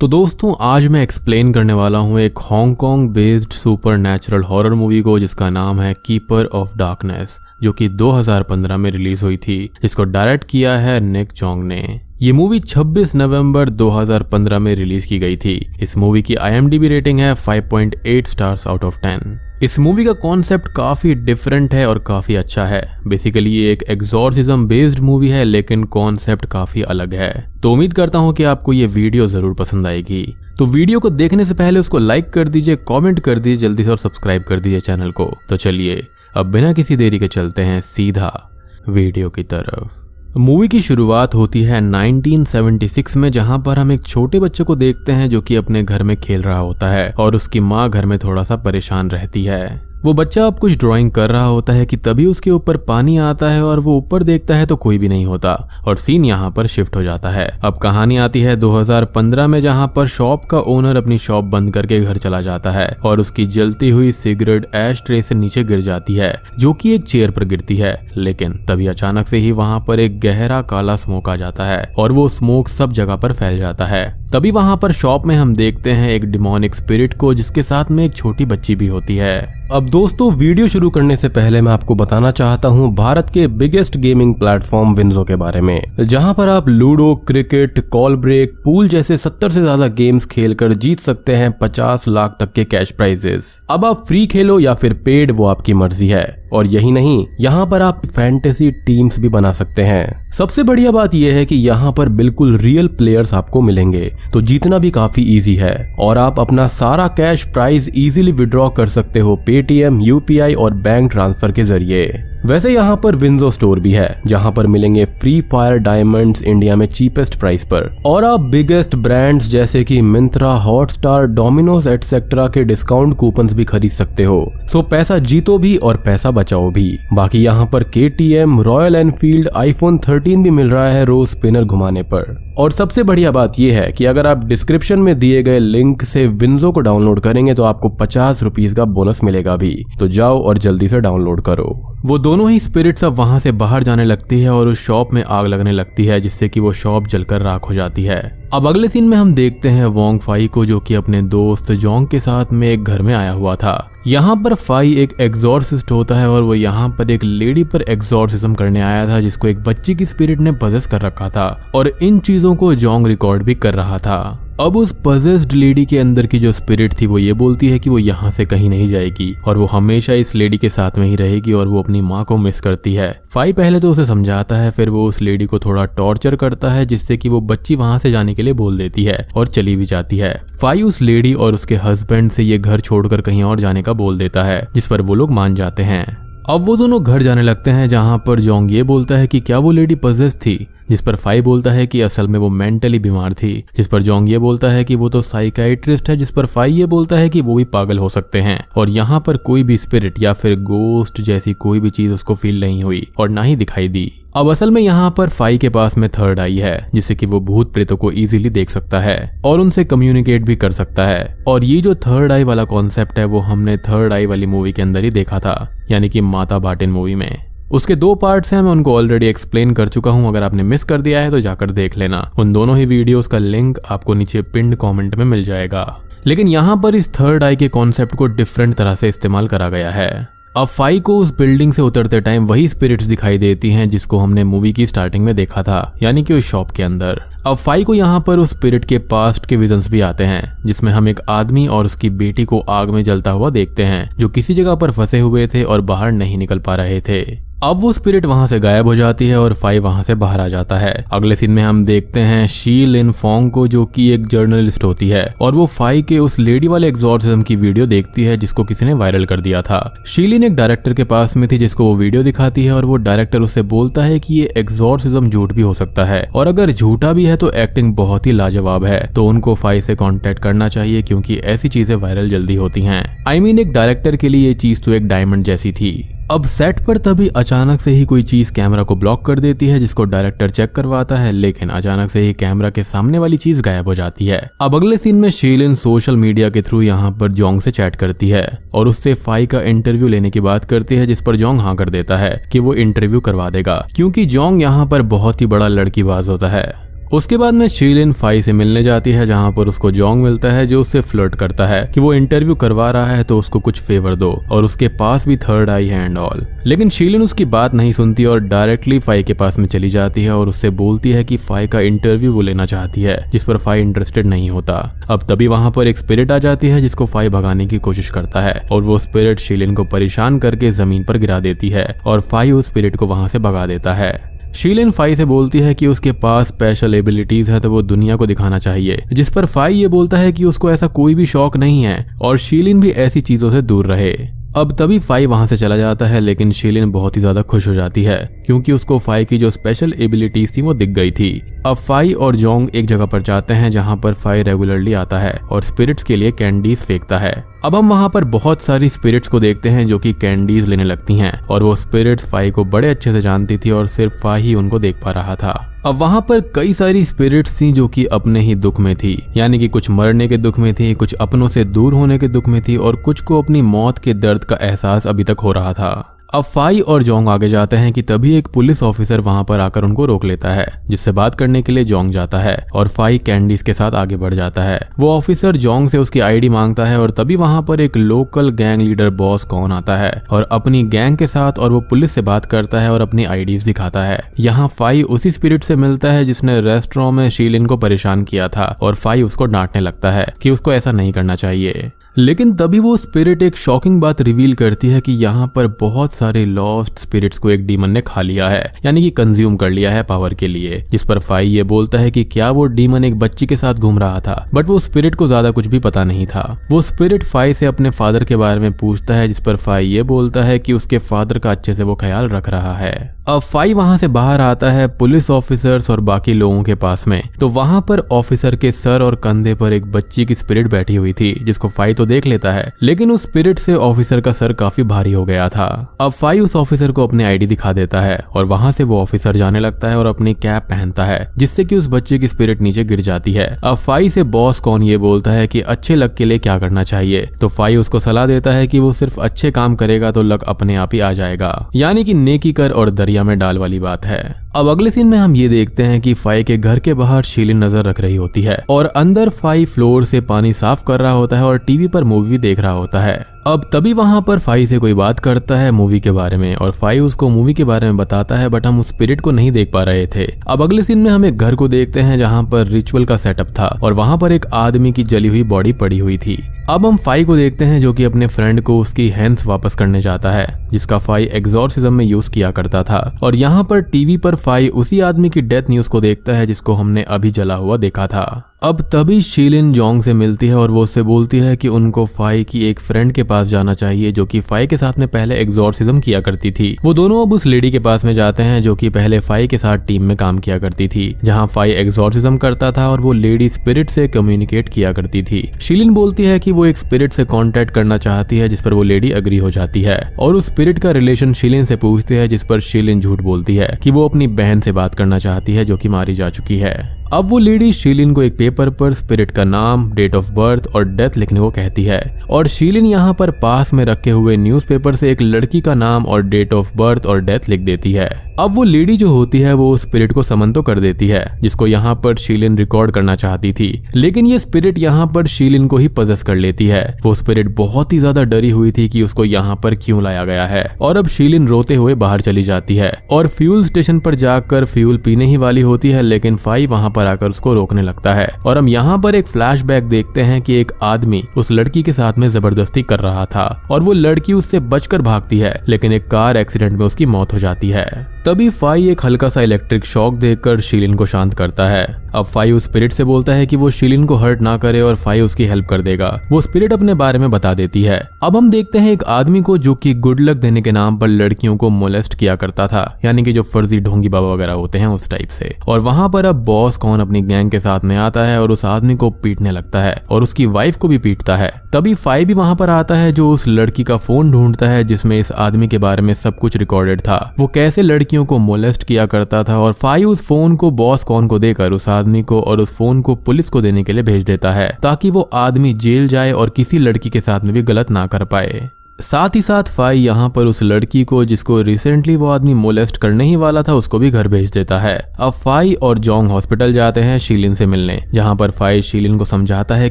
तो दोस्तों, आज मैं एक्सप्लेन करने वाला हूँ एक Hong Kong based supernatural horror movie को, जिसका नाम है कीपर ऑफ़ डार्कनेस जो कि 2015 में रिलीज़ हुई थी। जिसको डायरेक्ट किया है निक चोंग ने। ये मूवी 26 नवंबर 2015 में रिलीज़ की गई थी। इस मूवी की आईएमडीबी रेटिंग है 5.8 स्टार्स आउट ऑफ़ 10 इस मूवी का कॉन्सेप्ट काफ़ी डिफरेंट है और काफ़ी अच्छा है। बेसिकली ये एक एग्जॉर्सिज्म बेस्ड मूवी है, लेकिन कॉन्सेप्ट काफ़ी अलग है। तो उम्मीद करता हूँ कि आपको ये वीडियो ज़रूर पसंद आएगी। तो वीडियो को देखने से पहले उसको लाइक कर दीजिए कॉमेंट कर दीजिए, जल्दी से और सब्सक्राइब कर दीजिए चैनल को। तो चलिए, अब बिना किसी देरी के चलते हैं सीधा वीडियो की तरफ़। मूवी की शुरुआत होती है 1976 में, जहाँ पर हम एक छोटे बच्चे को देखते हैं जो कि अपने घर में खेल रहा होता है और उसकी माँ घर में थोड़ा सा परेशान रहती है। वो बच्चा अब कुछ ड्राइंग कर रहा होता है कि तभी उसके ऊपर पानी आता है और वो ऊपर देखता है तो कोई भी नहीं होता और सीन यहाँ पर शिफ्ट हो जाता है। अब कहानी आती है 2015 में जहाँ पर शॉप का ओनर अपनी शॉप बंद करके घर चला जाता है और उसकी जलती हुई सिगरेट एश ट्रे से नीचे गिर जाती है, जो की एक चेयर पर गिरती है। लेकिन तभी अचानक से ही वहाँ पर एक गहरा काला स्मोक आ जाता है और वो स्मोक सब जगह पर फैल जाता है। तभी वहाँ पर शॉप में हम देखते हैं एक डिमोनिक स्पिरिट को, जिसके साथ में एक छोटी बच्ची भी होती है। अब दोस्तों, वीडियो शुरू करने से पहले मैं आपको बताना चाहता हूँ भारत के बिगेस्ट गेमिंग प्लेटफॉर्म विंजो के बारे में, जहाँ पर आप Ludo cricket call break pool जैसे 70 से ज़्यादा गेम्स खेलकर जीत सकते हैं 50 लाख तक के कैश प्राइजेस अब आप फ्री खेलो या फिर पेड वो आपकी मर्ज़ी है। और यही नहीं, यहाँ पर आप फैंटेसी टीम्स भी बना सकते हैं। सबसे बढ़िया बात यह है कि यहाँ पर बिल्कुल रियल प्लेयर्स आपको मिलेंगे तो जीतना भी काफ़ी इजी है। और आप अपना सारा कैश प्राइज इजीली विड्रॉ कर सकते हो पेटीएम यूपीआई और बैंक ट्रांसफ़र के ज़रिए। वैसे यहाँ पर विंजो स्टोर भी है, जहाँ पर मिलेंगे फ्री फायर डायमंड्स इंडिया में चीपेस्ट प्राइस पर। और आप बिगेस्ट ब्रांड्स जैसे कि मिंत्रा हॉटस्टार डोमिनोज एटसेट्रा के डिस्काउंट कूपन भी खरीद सकते हो। सो पैसा जीतो भी और पैसा बचाओ भी। बाकी यहाँ पर K T M royal Enfield iPhone thirteen भी मिल रहा है रोज स्पिनर घुमाने पर। और सबसे बढ़िया बात यह है कि अगर आप डिस्क्रिप्शन में दिए गए लिंक से विंजो को डाउनलोड करेंगे तो आपको पचास रुपीज़ का बोनस मिलेगा भी। तो जाओ और जल्दी से डाउनलोड करो। वो दोनों ही स्पिरिट्स अब वहाँ से बाहर जाने लगती है और उस शॉप में आग लगने लगती है, जिससे कि वो शॉप जलकर राख हो जाती है। अब अगले सीन में हम देखते हैं वोंग फाई को, जो कि अपने दोस्त जोंग के साथ में एक घर में आया हुआ था। यहाँ पर फाई एक एग्जॉर्सिस्ट होता है और वो यहाँ पर एक लेडी पर एग्जॉर्सिज्म करने आया था, जिसको एक बच्ची की स्पिरिट ने पजेस कर रखा था और इन चीज़ों को जोंग रिकॉर्ड भी कर रहा था। अब उस पजेस्ड लेडी के अंदर की जो स्पिरिट थी, वो ये बोलती है कि वो यहाँ से कहीं नहीं जाएगी और वो हमेशा इस लेडी के साथ में ही रहेगी और वो अपनी माँ को मिस करती है। फाई पहले तो उसे समझाता है, फिर वो उस लेडी को थोड़ा टॉर्चर करता है, जिससे कि वो बच्ची वहाँ से जाने के लिए बोल देती है और चली भी जाती है। फाई उस लेडी और उसके हस्बैंड से ये घर छोड़कर कहीं और जाने का बोल देता है, जिस पर वो लोग मान जाते हैं। अब वो दोनों घर जाने लगते हैं, जहाँ पर जोंग ये बोलता है कि क्या वो लेडी पजेस थी? जिस पर फाई बोलता है कि असल में वो मेंटली बीमार थी, जिस पर जोंग ये बोलता है कि वो तो साइकाइट्रिस्ट है, जिस पर फाई ये बोलता है कि वो भी पागल हो सकते हैं। और यहाँ पर कोई भी स्पिरिट या फिर गोस्ट जैसी कोई भी चीज़ उसको फील नहीं हुई और ना ही दिखाई दी। अब असल में यहाँ पर फाई के पास में थर्ड आई है, जिससे कि वो भूत प्रेतों को इजीली देख सकता है और उनसे कम्युनिकेट भी कर सकता है। और ये जो थर्ड आई वाला कॉन्सेप्ट है, वो हमने थर्ड आई वाली मूवी के अंदर ही देखा था, यानी कि माता बाटिन मूवी में। उसके दो पार्ट्स हैं, मैं उनको ऑलरेडी एक्सप्लेन कर चुका हूँ, अगर आपने मिस कर दिया है तो जाकर देख लेना। उन दोनों ही वीडियोस का लिंक आपको नीचे पिंड कमेंट में मिल जाएगा। लेकिन यहाँ पर इस थर्ड आई के कॉन्सेप्ट को डिफरेंट तरह से इस्तेमाल करा गया है। अब फाई को उस बिल्डिंग से उतरते टाइम वही स्पिरिट्स दिखाई देती हैं जिसको हमने मूवी की स्टार्टिंग में देखा था, यानी कि उस शॉप के अंदर। अब फाई को यहाँ पर उस स्पिरिट के पास्ट के विजन्स भी आते हैं, जिसमें हम एक आदमी और उसकी बेटी को आग में जलता हुआ देखते हैं, जो किसी जगह पर फंसे हुए थे और बाहर नहीं निकल पा रहे थे। अब वो स्पिरिट वहाँ से गायब हो जाती है और फाई वहाँ से बाहर आ जाता है। अगले सीन में हम देखते हैं शी लिन फोंग को जो कि एक जर्नलिस्ट होती है और वो फाई के उस लेडी वाले एग्जॉर्सिज्म की वीडियो देखती है जिसको किसी ने वायरल कर दिया था। शीलिन एक डायरेक्टर के पास में थी जिसको वो वीडियो दिखाती है और वो डायरेक्टर उससे बोलता है कि ये एग्जॉर्सिज्म झूठ भी हो सकता है और अगर झूठा भी है तो एक्टिंग बहुत ही लाजवाब है। तो उनको फाई से कॉन्टेक्ट करना चाहिए क्योंकि ऐसी चीज़ें वायरल जल्दी होती हैं। आई मीन एक डायरेक्टर के लिए ये चीज़ तो एक डायमंड जैसी थी। अब सेट पर तभी अचानक से ही कोई चीज़ कैमरा को ब्लॉक कर देती है, जिसको डायरेक्टर चेक करवाता है, लेकिन अचानक से ही कैमरा के सामने वाली चीज़ गायब हो जाती है। अब अगले सीन में शीलिन सोशल मीडिया के थ्रू यहाँ पर जोंग से चैट करती है, और उससे फाई का इंटरव्यू लेने की बात करती है, जिस पर जोंग हाँ कर देता है कि वो इंटरव्यू करवा देगा, क्योंकि जोंग यहाँ पर बहुत ही बड़ा लड़की बाज होता है। उसके बाद में शीलिन फाई से मिलने जाती है, जहाँ पर उसको जोंग मिलता है, जो उससे फ्लर्ट करता है, कि वो इंटरव्यू करवा रहा है तो उसको कुछ फेवर दो, और उसके पास भी थर्ड आई है एंड ऑल लेकिन शीलिन उसकी बात नहीं सुनती और डायरेक्टली फाई के पास में चली जाती है, और उससे बोलती है कि फाई का इंटरव्यू वो लेना चाहती है, जिस पर फाई इंटरेस्टेड नहीं होता. अब तभी वहाँ पर एक स्पिरिट आ जाती है, जिसको फाई भगाने की कोशिश करता है, और वो स्पिरिट शीलिन को परेशान करके ज़मीन पर गिरा देती है, और फाई उस स्पिरिट को वहाँ से भगा देता है. शीलिन फाई से बोलती है कि उसके पास स्पेशल एबिलिटीज है तो वो दुनिया को दिखाना चाहिए। जिस पर फाई ये बोलता है कि उसको ऐसा कोई भी शौक नहीं है, और शीलिन भी ऐसी चीज़ों से दूर रहे। अब तभी फाई वहाँ से चला जाता है, लेकिन शीलिन बहुत ही ज़्यादा खुश हो जाती है, क्योंकि उसको फाई की जो स्पेशल एबिलिटीज थी, वो दिख गई थी। अब फाई और जोंग एक जगह पर जाते हैं, जहाँ पर फाई रेगुलरली आता है, और स्पिरिट्स के लिए कैंडीज फेंकता है। अब हम वहाँ पर बहुत सारी स्पिरिट्स को देखते हैं जो कि कैंडीज लेने लगती हैं, और वो स्पिरिट्स फाई को बड़े अच्छे से जानती थी और सिर्फ़ फाई ही उनको देख पा रहा था। अब वहाँ पर कई सारी स्पिरिट्स थी जो कि अपने ही दुख में थी, यानी कि कुछ मरने के दुख में थी, कुछ अपनों से दूर होने के दुख में थी, और कुछ को अपनी मौत के दर्द का एहसास अभी तक हो रहा था। अब फाई और जोंग आगे जाते हैं कि तभी एक पुलिस ऑफिसर वहाँ पर आकर उनको रोक लेता है, जिससे बात करने के लिए जोंग जाता है और फाई कैंडीज के साथ आगे बढ़ जाता है। वो ऑफिसर जोंग से उसकी आईडी माँगता है और तभी वहाँ पर एक लोकल गैंग लीडर बॉस कौन आता है और अपनी गैंग के साथ और वो पुलिस से बात करता है और अपनी आईडीज दिखाता है। यहाँ फाई उसी स्पिरिट से मिलता है जिसने रेस्टोरेंट में शीलिन को परेशान किया था और फाई उसको डांटने लगता है कि उसको ऐसा नहीं करना चाहिए। लेकिन तभी वो स्पिरिट एक शॉकिंग बात रिवील करती है कि यहाँ पर बहुत सारे लॉस्ट स्पिरिट्स को एक डीमन ने खा लिया है, यानी कि कंज्यूम कर लिया है पावर के लिए। जिस पर फाई ये बोलता है कि क्या वो डीमन एक बच्ची के साथ घूम रहा था बट वो स्पिरिट को ज़्यादा कुछ भी पता नहीं था। वो स्पिरिट फाई से अपने फादर के बारे में पूछता है, जिस पर फाई ये बोलता है कि उसके फादर का अच्छे से वो ख्याल रख रहा है। अब फाई वहाँ से बाहर आता है पुलिस ऑफिसर्स और बाकी लोगों के पास में। तो वहाँ पर ऑफिसर के सर और कंधे पर एक बच्ची की स्पिरिट बैठी हुई थी, जिसको फाई तो देख लेता है, लेकिन उस स्पिरिट से ऑफिसर का सर काफ़ी भारी हो गया था। अब फाई उस ऑफिसर को अपनी आईडी दिखा देता है, और वहाँ से वो ऑफिसर जाने लगता है और अपनी कैप पहनता है, जिससे कि उस बच्चे की स्पिरिट नीचे गिर जाती है। अब फाई से बॉस कौन ये बोलता है कि अच्छे लक के लिए क्या करना चाहिए? तो फाई उसको सलाह देता है कि वो सिर्फ़ अच्छे काम करेगा तो लक अपने आप ही आ जाएगा। यानी कि नेकी कर और दरिया में डाल वाली बात है। अब अगले सीन में हम ये देखते हैं कि फाई के घर के बाहर शीलिन नज़र रख रही होती है और अंदर फाई फ्लोर से पानी साफ़ कर रहा होता है और टीवी पर मूवी देख रहा होता है। अब तभी वहाँ पर फाई से कोई बात करता है मूवी के बारे में, और फाई उसको मूवी के बारे में बताता है बट हम उस स्पिरिट को नहीं देख पा रहे थे। अब अगले सीन में हम एक घर को देखते हैं जहाँ पर रिचुअल का सेटअप था, और वहाँ पर एक आदमी की जली हुई बॉडी पड़ी हुई थी। अब हम फाई को देखते हैं जो कि अपने फ्रेंड को उसकी हैंड्स वापस करने जाता है, जिसका फाई एग्जॉर्सिज्म में यूज़ किया करता था। और यहाँ पर टीवी पर फाई उसी आदमी की डेथ न्यूज़ को देखता है जिसको हमने अभी जला हुआ देखा था। अब तभी शीलिन जोंग से मिलती है और वो उससे बोलती है कि उनको फाई की एक फ्रेंड के पास जाना चाहिए, जो कि फाई के साथ में पहले एग्जॉर्सिज्म किया करती थी। वो दोनों अब उस लेडी के पास में जाते हैं, जो कि पहले फाई के साथ टीम में काम किया करती थी, जहाँ फाई एग्जॉर्सिज्म करता था और वो लेडी स्पिरिट से कम्युनिकेट किया करती थी। शीलिन बोलती है की वो एक स्पिरिट से कॉन्टेक्ट करना चाहती है, जिस पर वो लेडी अग्री हो जाती है। और उस स्पिरिट का रिलेशन शीलिन से पूछती है, जिस पर शीलिन झूठ बोलती है, की वो अपनी बहन से बात करना चाहती है, जो की मारी जा चुकी है। अब वो लेडी शीलिन को एक पेपर पर स्पिरिट का नाम, डेट ऑफ़ बर्थ और डेथ लिखने को कहती है। और शीलिन यहाँ पर पास में रखे हुए न्यूज़पेपर से एक लड़की का नाम और डेट ऑफ़ बर्थ और डेथ लिख देती है। अब वो लेडी जो होती है, वो स्पिरिट को समन तो कर देती है, जिसको यहाँ पर शीलिन रिकॉर्ड करना चाहती थी। लेकिन ये स्पिरिट यहाँ पर शीलिन को ही पजस कर लेती है। वो स्पिरिट बहुत ही ज़्यादा डरी हुई थी कि उसको यहाँ पर क्यों लाया गया है। और अब शीलिन रोते हुए बाहर चली जाती है। और फ्यूल स्टेशन पर जाकर फ्यूल पीने ही वाली होती है, लेकिन फाई वहाँ पर आकर उसको रोकने लगता है। और हम यहाँ पर एक फ्लैश देखते हैं की एक आदमी उस लड़की के साथ में ज़बरदस्ती कर रहा था। और वो लड़की उससे बचकर भागती है, लेकिन एक कार एक्सीडेंट में उसकी मौत हो जाती है। तभी फाई एक हल्का सा इलेक्ट्रिक शॉक देकर शीलिन को शांत करता है। अब फाई उस स्पिरिट से बोलता है कि वो शीलिन को हर्ट ना करे और फाई उसकी हेल्प कर देगा। वो स्पिरिट अपने बारे में बता देती है। अब हम देखते हैं एक आदमी को जो कि गुड लक देने के नाम पर लड़कियों को मोलेस्ट किया करता था, यानी कि जो फर्जी ढोंगी बाबा वगैरह होते हैं उस टाइप से। और वहाँ पर अब बॉस कौन अपनी गैंग के साथ में आता है और उस आदमी को पीटने लगता है और उसकी वाइफ को भी पीटता है। तभी फाई भी वहाँ पर आता है जो उस लड़की का फ़ोन ढूंढता है जिसमें इस आदमी के बारे में सब कुछ रिकॉर्डेड था। वो कैसे लड़कियों को मोलेस्ट किया करता था और फाई उस फ़ोन को बॉस कौन को देकर, उस आदमी को और उस फ़ोन को पुलिस को देने के लिए भेज देता है, ताकि वो आदमी जेल जाए और किसी लड़की के साथ में भी गलत ना कर पाए। साथ ही साथ फाई यहाँ पर उस लड़की को, जिसको रिसेंटली वो आदमी मोलेस्ट करने ही वाला था, उसको भी घर भेज देता है। अब फाई और जोंग हॉस्पिटल जाते हैं शीलिन से मिलने, जहाँ पर फाई शीलिन को समझाता है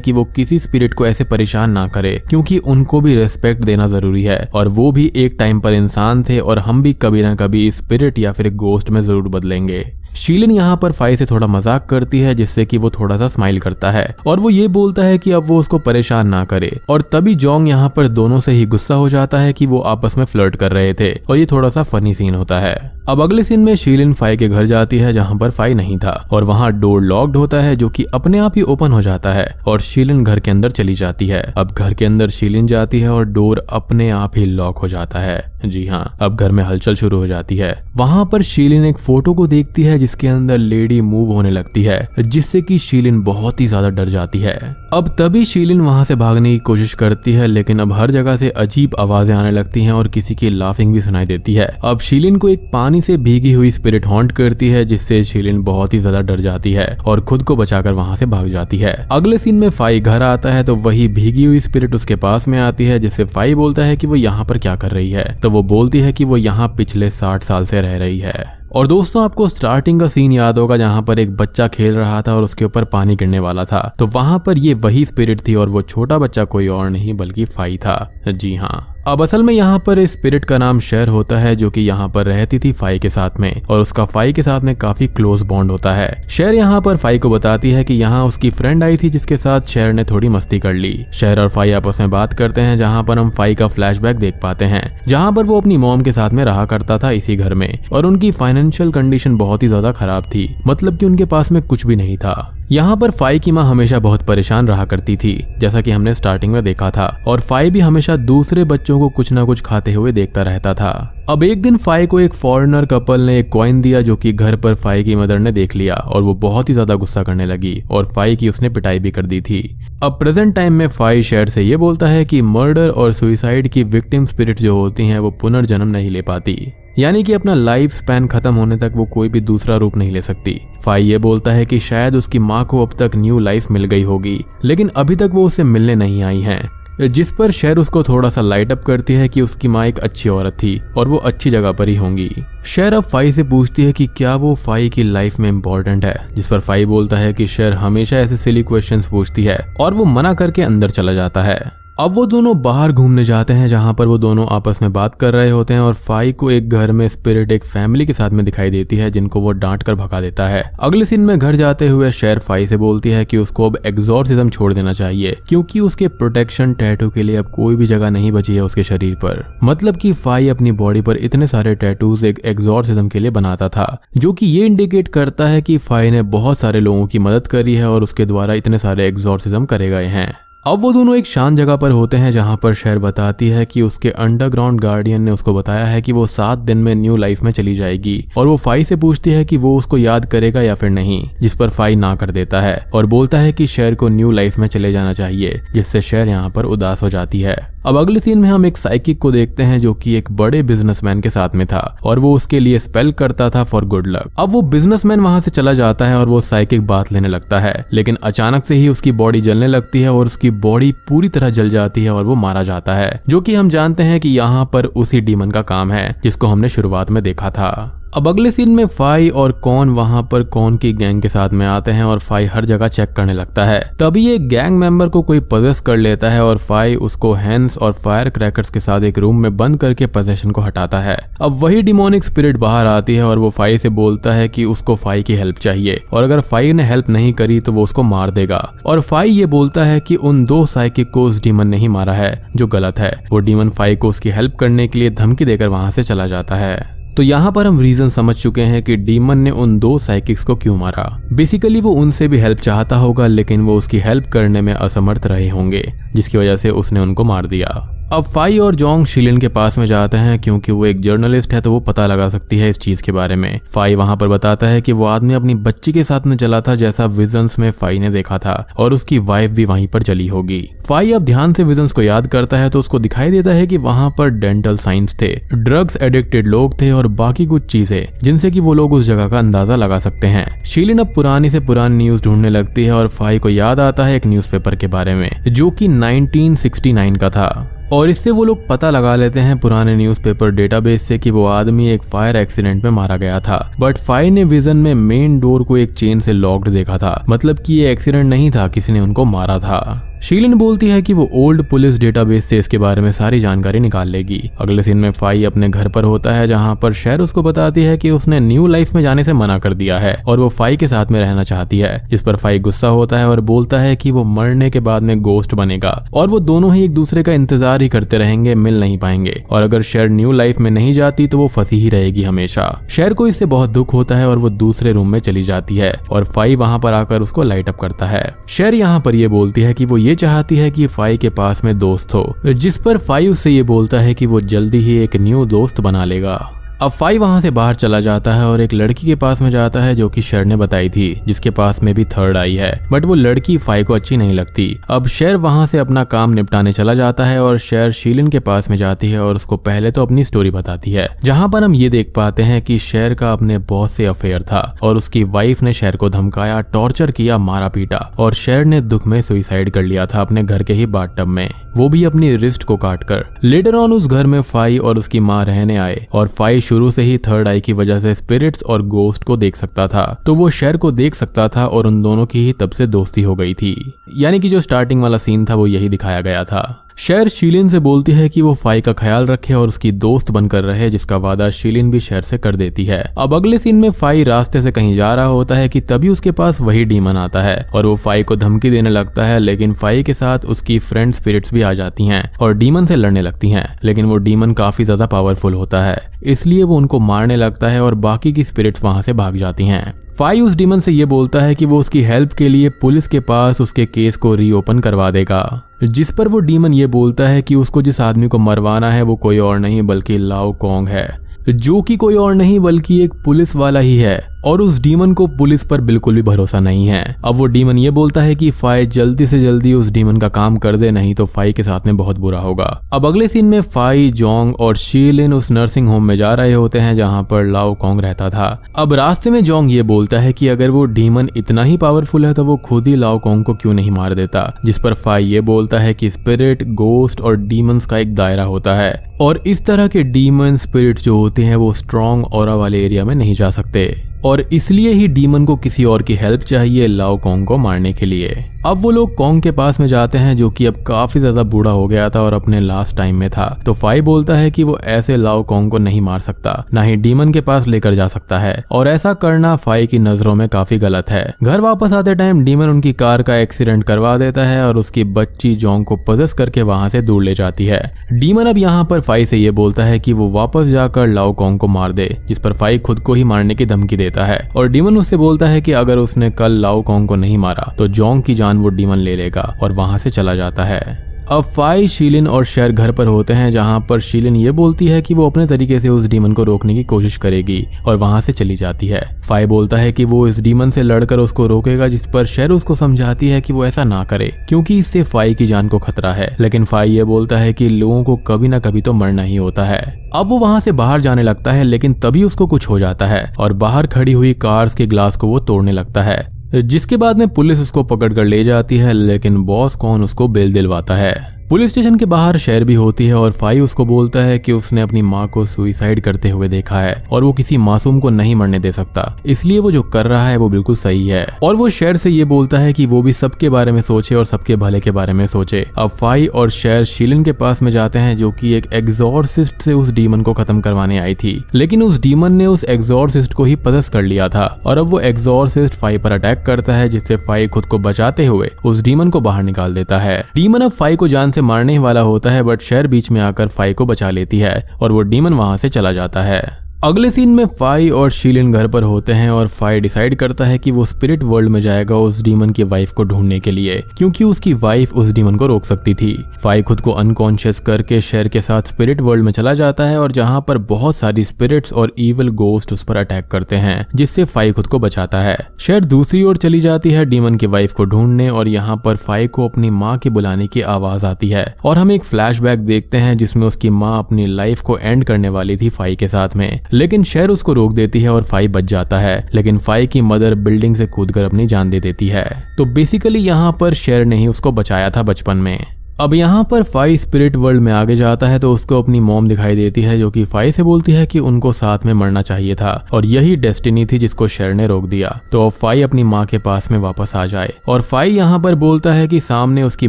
कि वो किसी स्पिरिट को ऐसे परेशान ना करे, क्योंकि उनको भी रेस्पेक्ट देना ज़रूरी है, और वो भी एक टाइम पर इंसान थे, और हम भी कभी ना कभी स्पिरिट या फिर गोस्ट में ज़रूर बदलेंगे। शीलिन यहाँ पर फाई से थोड़ा मज़ाक करती है, जिससे कि वो थोड़ा सा स्माइल करता है, और वो ये बोलता है कि अब वो उसको परेशान ना करे, और तभी जोंग यहाँ पर दोनों से ही गुस्सा हो जाता है कि वो आपस में फ्लर्ट कर रहे थे, और ये थोड़ा सा फनी सीन होता है। अब अगले सीन में शीलिन फाई के घर जाती है, जहाँ पर फाई नहीं था, और वहाँ डोर लॉक्ड होता है, जो की अपने आप ही ओपन हो जाता है, और शीलिन घर के अंदर चली जाती है। अब घर के अंदर शीलिन जाती है, और डोर अपने आप ही लॉक हो जाता है। जी हाँ अब घर में हलचल शुरू हो जाती है। वहाँ पर शीलिन एक फ़ोटो को देखती है जिसके अंदर लेडी मूव होने लगती है, जिससे कि शीलिन बहुत ही ज़्यादा डर जाती है। अब तभी शीलिन वहाँ से भागने की कोशिश करती है, लेकिन अब हर जगह से अजीब आवाज़ें आने लगती हैं और किसी की लाफिंग भी सुनाई देती है। अब शीलिन को एक पानी से भीगी हुई स्पिरिट हॉन्ट करती है, जिससे शीलिन बहुत ही ज़्यादा डर जाती है और खुद को बचाकर वहाँ से भाग जाती है। अगले सीन में फाई घर आता है तो वही भीगी हुई स्पिरिट उसके पास में आती है, जिससे फाई बोलता है की वो यहाँ पर क्या कर रही है। तो वो बोलती है की वो यहाँ पिछले साठ साल से रह रही है। और दोस्तों, आपको स्टार्टिंग का सीन याद होगा जहाँ पर एक बच्चा खेल रहा था और उसके ऊपर पानी गिरने वाला था। तो वहाँ पर ये वही स्पिरिट थी और वो छोटा बच्चा कोई और नहीं, बल्कि फाई था। जी हाँ। अब असल में यहाँ पर इस स्पिरिट का नाम शेर होता है, जो कि यहाँ पर रहती थी फाई के साथ में, और उसका फाई के साथ में काफ़ी क्लोज बॉन्ड होता है। शेर यहाँ पर फाई को बताती है कि यहाँ उसकी फ्रेंड आई थी, जिसके साथ शेर ने थोड़ी मस्ती कर ली। शेर और फाई आपस में बात करते हैं, जहाँ पर हम फाई का फ्लैशबैक देख पाते हैं, जहाँ पर वो अपनी मोम के साथ में रहा करता था इसी घर में, और उनकी फाइनेंशियल कंडीशन बहुत ही ज़्यादा खराब थी। मतलब की उनके पास में कुछ भी नहीं था। यहाँ पर फाई की माँ हमेशा बहुत परेशान रहा करती थी, जैसा कि हमने स्टार्टिंग में देखा था, और फाई भी हमेशा दूसरे बच्चों को कुछ ना कुछ खाते हुए देखता रहता था। अब एक दिन फाई को एक फॉरेनर कपल ने एक कॉइन दिया जो कि घर पर फाई की मदर ने देख लिया, और वो बहुत ही ज़्यादा गुस्सा करने लगी, और फाई की उसने पिटाई भी कर दी थी। अब प्रेजेंट टाइम में फाई शेयर से ये बोलता है कि मर्डर और सुइसाइड की विक्टिम स्पिरिट जो होती हैं, वो पुनर्जन्म नहीं ले पाती। यानी कि अपना लाइफ स्पैन खत्म होने तक वो कोई भी दूसरा रूप नहीं ले सकती। फाई ये बोलता है कि शायद उसकी माँ को अब तक न्यू लाइफ मिल गई होगी, लेकिन अभी तक वो उसे मिलने नहीं आई है। जिस पर शेर उसको थोड़ा सा लाइट अप करती है कि उसकी माँ एक अच्छी औरत थी और वो अच्छी जगह पर ही होंगी। शेर अब फाई से पूछती है कि क्या वो फाई की लाइफ में इम्पोर्टेंट है, जिस पर फाई बोलता है कि शेर हमेशा ऐसे सिली क्वेश्चंस पूछती है और वो मना करके अंदर चला जाता है। अब वो दोनों बाहर घूमने जाते हैं, जहाँ पर वो दोनों आपस में बात कर रहे होते हैं और फाई को एक घर में स्पिरिट एक फैमिली के साथ में दिखाई देती है, जिनको वो डांट कर भगा देता है। अगले सीन में घर जाते हुए शेर फाई से बोलती है कि उसको अब एग्जॉर्सिज्म छोड़ देना चाहिए, क्योंकि उसके प्रोटेक्शन टैटू के लिए अब कोई भी जगह नहीं बची है उसके शरीर पर। मतलब की फाई अपनी बॉडी पर इतने सारे टैटूज एक एग्जॉर्सिज्म के लिए बनाता था, जो की ये इंडिकेट करता है की फाई ने बहुत सारे लोगों की मदद करी है और उसके द्वारा इतने सारे एग्जॉर्सिज्म करे गए हैं। अब वो दोनों एक शांत जगह पर होते हैं जहाँ पर शहर बताती है कि उसके अंडरग्राउंड गार्डियन ने उसको बताया है कि वो सात दिन में न्यू लाइफ में चली जाएगी। और वो फाई से पूछती है कि वो उसको याद करेगा या फिर नहीं, जिस पर फाई ना कर देता है और बोलता है कि शहर को न्यू लाइफ में चले जाना चाहिए, जिससे शहर यहाँ पर उदास हो जाती है। अब अगले सीन में हम एक साइकिक को देखते हैं जो कि एक बड़े बिजनेसमैन के साथ में था और वो उसके लिए स्पेल करता था फॉर गुड लक अब वो बिजनेसमैन वहाँ से चला जाता है और वो साइकिक बात लेने लगता है, लेकिन अचानक से ही उसकी बॉडी जलने लगती है और उसकी बॉडी पूरी तरह जल जाती है और वो मारा जाता है, जो कि हम जानते हैं कि यहाँ पर उसी डीमन का काम है, जिसको हमने शुरुआत में देखा था। अब अगले सीन में फाई और कौन वहाँ पर कौन की गैंग के साथ में आते हैं और फाई हर जगह चेक करने लगता है। तभी एक गैंग मेंबर को कोई पजेस कर लेता है और फाई उसको हैंड्स और फायर क्रैकर्स के साथ एक रूम में बंद करके पोजेशन को हटाता है। अब वही डिमोनिक स्पिरिट बाहर आती है और वो फाई से बोलता है कि उसको फाई की हेल्प चाहिए और अगर फाई ने हेल्प नहीं करी तो वो उसको मार देगा। और फाई ये बोलता है कि उन दो साइकिक को उस डीमन ने ही मारा है, जो गलत है। वो डीमन फाई को उसकी हेल्प करने के लिए धमकी देकर वहाँ से चला जाता है। तो यहाँ पर हम रीजन समझ चुके हैं कि डीमन ने उन दो साइकिक्स को क्यों मारा। बेसिकली वो उनसे भी हेल्प चाहता होगा, लेकिन वो उसकी हेल्प करने में असमर्थ रहे होंगे, जिसकी वजह से उसने उनको मार दिया। अब फाई और जोंग शिलिन के पास में जाते हैं क्योंकि वो एक जर्नलिस्ट है तो वो पता लगा सकती है इस चीज़ के बारे में। फाई वहाँ पर बताता है कि वो आदमी अपनी बच्ची के साथ में चला था, जैसा विजन्स में फाई ने देखा था, और उसकी वाइफ भी वहीं पर चली होगी। फाई अब ध्यान से विजन्स को याद करता है तो उसको दिखाई देता है की वहाँ पर डेंटल साइंस थे, ड्रग्स एडिक्टेड लोग थे, और बाकी कुछ चीज़ें, जिनसे की वो लोग उस जगह का अंदाज़ा लगा सकते हैं। शीलिन अब पुरानी से पुरानी न्यूज़ ढूँढने लगती है, और फाई को याद आता है एक न्यूज़पेपर के बारे में, जो कि 1969 का था। और इससे वो लोग पता लगा लेते हैं पुराने न्यूज़पेपर डेटाबेस से कि वो आदमी एक फायर एक्सीडेंट में मारा गया था। बट फाई ने विजन में मेन डोर को एक चेन से लॉक्ड देखा था। मतलब कि ये एक्सीडेंट नहीं था, किसी ने उनको मारा था। शीलिन बोलती है कि वो ओल्ड पुलिस डेटाबेस से इसके बारे में सारी जानकारी निकाल लेगी। अगले सीन में फाई अपने घर पर होता है, जहाँ पर शहर उसको बताती है कि उसने न्यू लाइफ में जाने से मना कर दिया है और वो फाई के साथ में रहना चाहती है। जिस पर फाई गुस्सा होता है और बोलता है कि वो मरने के बाद में गोस्ट बनेगा और वो दोनों ही एक दूसरे का इंतज़ार ही करते रहेंगे, मिल नहीं पाएँगे। और अगर शहर न्यू लाइफ में नहीं जाती तो वो फंसी ही रहेगी हमेशा। शहर को इससे बहुत दुख होता है और वो दूसरे रूम में चली जाती है और फाई वहाँ पर आकर उसको लाइट अप करता है। शहर यहाँ पर ये बोलती है की वो ये चाहती है कि फाई के पास में दोस्त हो, जिस पर फाई उससे ये बोलता है कि वो जल्दी ही एक न्यू दोस्त बना लेगा। अब फाई वहाँ से बाहर चला जाता है और एक लड़की के पास में जाता है जो कि शेर ने बताई थी, जिसके पास में भी थर्ड आई है। बट वो लड़की फाई को अच्छी नहीं लगती। अब शेर वहाँ से अपना काम निपटाने चला जाता है और शेर शीलिन के पास में जाती है और उसको पहले तो अपनी स्टोरी बताती है। जहाँ पर हम ये देख पाते हैं कि शेर का अपने बॉस से अफेयर था और उसकी वाइफ ने शेर को धमकाया टॉर्चर किया, मारा पीटा और शेर ने दुख में सुइसाइड कर लिया था अपने घर के ही बाथ में। वो भी अपनी रिस्ट को काट कर लेटर ऑन उस घर में फाई और उसकी माँ रहने आए और फाई शुरू से ही थर्ड आई की वजह से स्पिरिट्स और गोस्ट को देख सकता था। तो वो शेर को देख सकता था और उन दोनों की ही तब से दोस्ती हो गई थी। यानी कि जो स्टार्टिंग वाला सीन था वो यही दिखाया गया था। शेर शीलिन से बोलती है कि वो फाई का ख्याल रखे और उसकी दोस्त बनकर रहे, जिसका वादा शीलिन भी शेर से कर देती है। अब अगले सीन में फाई रास्ते से कहीं जा रहा होता है कि तभी उसके पास वही डीमन आता है, और वो फाई को धमकी देने लगता है, लेकिन फाई के साथ उसकी फ्रेंड स्पिरिट्स भी आ जाती हैं, और डीमन से लड़ने लगती हैं, लेकिन वो डीमन काफ़ी ज़्यादा पावरफुल होता है। इसलिए वो उनको मारने लगता है और बाकी की स्पिरिट्स वहाँ से भाग जाती हैं। फाई उस डीमन से ये बोलता है कि वो उसकी हेल्प के लिए पुलिस के पास उसके केस को रीओपन करवा देगा। जिस पर वो डीमन ये बोलता है कि उसको जिस आदमी को मरवाना है वो कोई और नहीं, बल्कि लाओ कोंग है। जो कि कोई और नहीं, बल्कि एक पुलिस वाला ही है। और उस डीमन को पुलिस पर बिल्कुल भी भरोसा नहीं है। अब वो डीमन ये बोलता है कि फाई जल्दी से जल्दी उस डीमन का काम कर दे, नहीं तो फाई के साथ में बहुत बुरा होगा। अब अगले सीन में फाई जोंग और शीलिन उस नर्सिंग होम में जा रहे होते हैं, जहाँ पर लाओ कोंग रहता था। अब रास्ते में जोंग ये बोलता है कि अगर वो डीमन इतना ही पावरफुल है तो वो खुद ही लाओ कोंग को क्यों नहीं मार देता? जिस पर फाई ये बोलता है कि स्पिरिट गोस्ट और डीमंस का एक दायरा होता है। और इस तरह के डीमन स्पिरिट जो होते हैं, वो स्ट्रॉन्ग और वाले एरिया में नहीं जा सकते। और इसलिए ही डीमन को किसी और की हेल्प चाहिए लाओ को मारने के लिए। अब वो लोग कॉन्ग के पास में जाते हैं, जो कि अब काफ़ी ज़्यादा बूढ़ा हो गया था और अपने लास्ट टाइम में था। तो फाई बोलता है कि वो ऐसे लाओ कॉन्ग को नहीं मार सकता, ना ही डीमन के पास लेकर जा सकता है। और ऐसा करना फाई की नज़रों में काफ़ी गलत है। घर वापस आते टाइम डीमन उनकी कार का एक्सीडेंट करवा देता है और उसकी बच्ची जोंग को पजस करके वहाँ से दूर ले जाती है। डीमन अब यहाँ पर फाई से ये बोलता है कि वो वापस जाकर लाओ कॉन्ग को मार दे, जिस पर फाई खुद को ही मारने की धमकी देता है। और डीमन उससे बोलता है कि अगर उसने कल लाओ कॉन्ग को नहीं मारा तो जोंग की जान जान वो डीमन ले लेगा और वहाँ से चला जाता है। अब फाई, शीलिन और शेर घर पर होते हैं, जहाँ पर शीलिन ये बोलती है कि वो अपने तरीके से उस डीमन को रोकने की कोशिश करेगी और वहाँ से चली जाती है। फाई बोलता है कि वो इस डीमन से लड़कर उसको रोकेगा, जिस पर शेर उसको समझाती है कि वो ऐसा ना करे, क्योंकि इससे फाई की जान को खतरा है। लेकिन फाई ये बोलता है कि लोगों को कभी ना कभी तो मरना ही होता है। अब वो वहाँ से बाहर जाने लगता है, लेकिन तभी उसको कुछ हो जाता है और बाहर खड़ी हुई कार्स के ग्लास को वो तोड़ने लगता है। जिसके बाद में पुलिस उसको पकड़ कर ले जाती है, लेकिन बॉस कौन उसको बेल दिलवाता है। पुलिस स्टेशन के बाहर शहर भी होती है और फाई उसको बोलता है कि उसने अपनी माँ को सुइसाइड करते हुए देखा है और वो किसी मासूम को नहीं मरने दे सकता। इसलिए वो जो कर रहा है वो बिल्कुल सही है। और वो शेर से ये बोलता है कि वो भी सबके बारे में सोचे और सबके भले के बारे में सोचे। अब फाई और शेर शीलन के पास में जाते हैं जो की एक एग्जॉर्सिस्ट से उस डीमन को खत्म करवाने आई थी। लेकिन उस डीमन ने उस एग्जॉर्सिस्ट को ही पदस कर लिया था और अब वो एग्जॉर्सिस्ट फाई पर अटैक करता है, जिससे फाई खुद को बचाते हुए उस डीमन को बाहर निकाल देता है। डीमन अब फाई को जान से से मारने वाला होता है, बट शहर बीच में आकर फाई को बचा लेती है और वो डीमन वहाँ से चला जाता है। अगले सीन में फाई और शीलिन घर पर होते हैं और फाई डिसाइड करता है कि वो स्पिरिट वर्ल्ड में जाएगा उस डीमन की वाइफ को ढूँढने के लिए, क्योंकि उसकी वाइफ उस डीमन को रोक सकती थी। फाई खुद को अनकॉन्शियस करके शेर के साथ स्पिरिट वर्ल्ड में चला जाता है और जहाँ पर बहुत सारी स्पिरिट्स और इवल गोस्ट उस पर अटैक करते हैं, जिससे फाई खुद को बचाता है। शेर दूसरी ओर चली जाती है डीमन की वाइफ को ढूँढने और यहाँ पर फाई को अपनी माँ के बुलाने की आवाज़ आती है। और हम एक फ्लैश देखते हैं जिसमें उसकी माँ अपनी लाइफ को एंड करने वाली थी फाई के साथ में। लेकिन शहर उसको रोक देती है और फाई बच जाता है, लेकिन फाई की मदर बिल्डिंग से कूदकर अपनी जान दे देती है। तो बेसिकली यहाँ पर शेर ने ही उसको बचाया था बचपन में। अब यहाँ पर फाई स्पिरिट वर्ल्ड में आगे जाता है तो उसको अपनी मॉम दिखाई देती है, जो कि फाई से बोलती है कि उनको साथ में मरना चाहिए था, और यही डेस्टिनी थी जिसको शेर ने रोक दिया। तो अब फाई अपनी माँ के पास में वापस आ जाए, और फाई यहाँ पर बोलता है कि सामने उसकी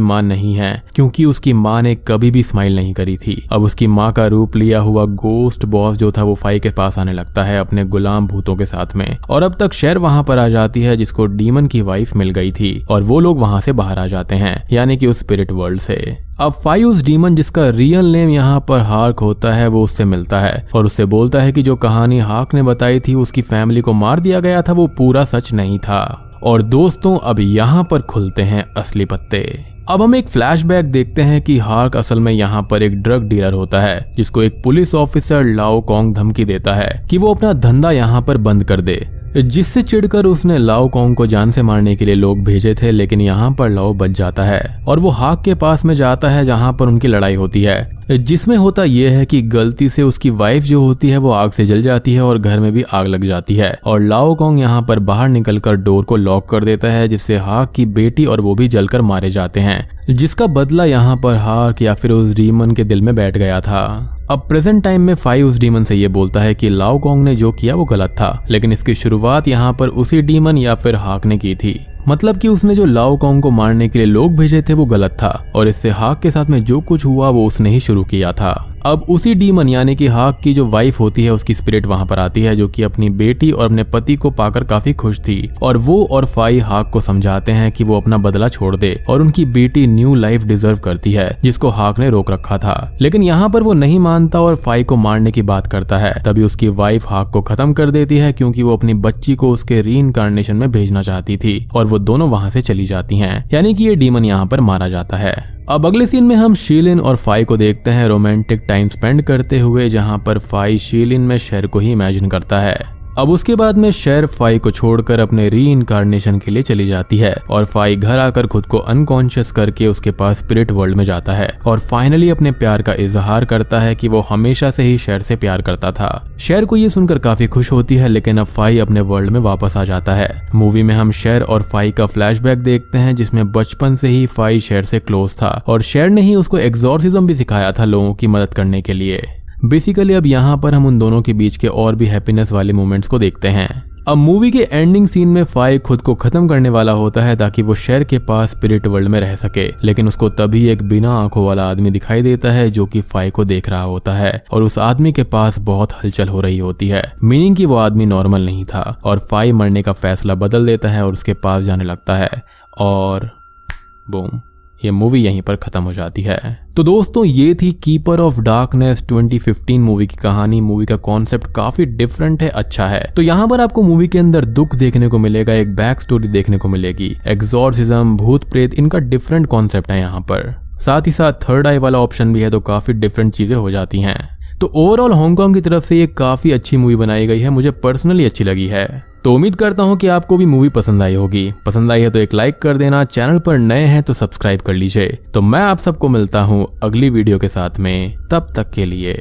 माँ नहीं है, क्योंकि उसकी माँ ने कभी भी स्माइल नहीं करी थी। अब उसकी माँ का रूप लिया हुआ गोस्ट बॉस जो था वो फाई के पास आने लगता है अपने गुलाम भूतों के साथ में, और अब तक शेर वहाँ पर आ जाती है जिसको डीमन की वाइफ मिल गई थी, और वो लोग वहाँ से बाहर आ जाते हैं, यानी कि उस स्पिरिट वर्ल्ड से। अब फाइव डीमन जिसका रियल नेम यहाँ पर हार्क होता है, वो उससे मिलता है और उससे बोलता है कि जो कहानी हार्क ने बताई थी, उसकी फैमिली को मार दिया गया था, वो पूरा सच नहीं था। और दोस्तों, अब यहाँ पर खुलते हैं असली पत्ते। अब हम एक फ्लैशबैक देखते हैं कि हार्क असल में यहाँ पर एक ड्रग डीलर होता है, जिसको एक पुलिस ऑफिसर लाओ कॉन्ग धमकी देता है कि वो अपना धंधा यहाँ पर बंद कर दे। जिससे चिढ़कर उसने लाओ कॉन्ग को जान से मारने के लिए लोग भेजे थे, लेकिन यहाँ पर लाओ बच जाता है। और वो हाक के पास में जाता है, जहाँ पर उनकी लड़ाई होती है। जिसमें होता यह है कि गलती से उसकी वाइफ जो होती है, वो आग से जल जाती है और घर में भी आग लग जाती है। और लाओ कॉन्ग यहाँ पर बाहर निकलकर डोर को लॉक कर देता है, जिससे हाक की बेटी और वो भी जलकर मारे जाते हैं। जिसका बदला यहाँ पर हाक या फिर उस रीमन के दिल में बैठ गया था। अब प्रेजेंट टाइम में फाई उस डीमन से ये बोलता है कि कॉन्ग ने जो किया वो गलत था, लेकिन इसकी शुरुआत यहाँ पर उसी डीमन या फिर हाक ने की थी। मतलब कि उसने जो लाओ कॉन्ग को मारने के लिए लोग भेजे थे वो गलत था, और इससे हाक के साथ में जो कुछ हुआ वो उसने ही शुरू किया था। अब उसी डीमन यानी कि हाक की जो वाइफ होती है, उसकी स्पिरिट वहाँ पर आती है, जो कि अपनी बेटी और अपने पति को पाकर काफ़ी खुश थी। और वो और फाई हाक को समझाते हैं कि वो अपना बदला छोड़ दे और उनकी बेटी न्यू लाइफ डिजर्व करती है, जिसको हाक ने रोक रखा था। लेकिन यहाँ पर वो नहीं मानता और फाई को मारने की बात करता है। तभी उसकी वाइफ हाक को खत्म कर देती है, क्योंकि वो अपनी बच्ची को उसके री में भेजना चाहती थी और वो दोनों वहाँ से चली जाती है। यानी कि ये डीमन यहाँ पर मारा जाता है। अब अगले सीन में हम शीलिन और फाई को देखते हैं रोमांटिक टाइम स्पेंड करते हुए, जहाँ पर फाई शीलिन में शहर को ही इमेजिन करता है। अब उसके बाद में शेर फाई को छोड़कर अपने री इनकारनेशन के लिए चली जाती है और फाई घर आकर खुद को अनकॉन्शियस करके उसके पास स्पिरिट वर्ल्ड में जाता है और फाइनली अपने प्यार का इजहार करता है कि वो हमेशा से ही शेर से प्यार करता था। शेर को ये सुनकर काफ़ी खुश होती है, लेकिन अब फाई अपने वर्ल्ड में वापस आ जाता है। मूवी में हम शेर और फाई का फ्लैशबैक देखते हैं, जिसमें बचपन से ही फाई शेर से क्लोज था और शेर ने ही उसको एग्जॉर्सिज्म भी सिखाया था लोगों की मदद करने के लिए। बेसिकली अब यहाँ पर हम उन दोनों के बीच के और भी हैप्पीनेस वाले मोमेंट्स को देखते हैं। अब मूवी के एंडिंग सीन में फाई खुद को खत्म करने वाला होता है ताकि वो शेर के पास स्पिरिट वर्ल्ड में रह सके। लेकिन उसको तभी एक बिना आँखों वाला आदमी दिखाई देता है जो कि फाई को देख रहा होता है और उस आदमी के पास बहुत हलचल हो रही होती है। मीनिंग की वो आदमी नॉर्मल नहीं था और फाई मरने का फैसला बदल देता है और उसके पास जाने लगता है और बूम ये मूवी यहीं पर खत्म हो जाती है। तो दोस्तों, ये थी कीपर ऑफ़ डार्कनेस 2015 मूवी की कहानी। मूवी का कॉन्सेप्ट काफ़ी डिफरेंट है अच्छा है। तो यहाँ पर आपको मूवी के अंदर दुख देखने को मिलेगा, एक बैक स्टोरी देखने को मिलेगी। एग्जॉर्सिज्म भूत प्रेत, इनका डिफरेंट कॉन्सेप्ट है यहाँ पर। साथ ही साथ थर्ड आई वाला ऑप्शन भी है तो काफ़ी डिफरेंट चीज़ें हो जाती हैं। तो ओवरऑल हांगकांग की तरफ़ से ये काफ़ी अच्छी मूवी बनाई गई है। मुझे पर्सनली अच्छी लगी है। तो उम्मीद करता हूँ कि आपको भी मूवी पसंद आई होगी। पसंद आई है तो एक लाइक कर देना चैनल पर नए हैं तो सब्सक्राइब कर लीजिए। तो मैं आप सबको मिलता हूँ अगली वीडियो के साथ में। तब तक के लिए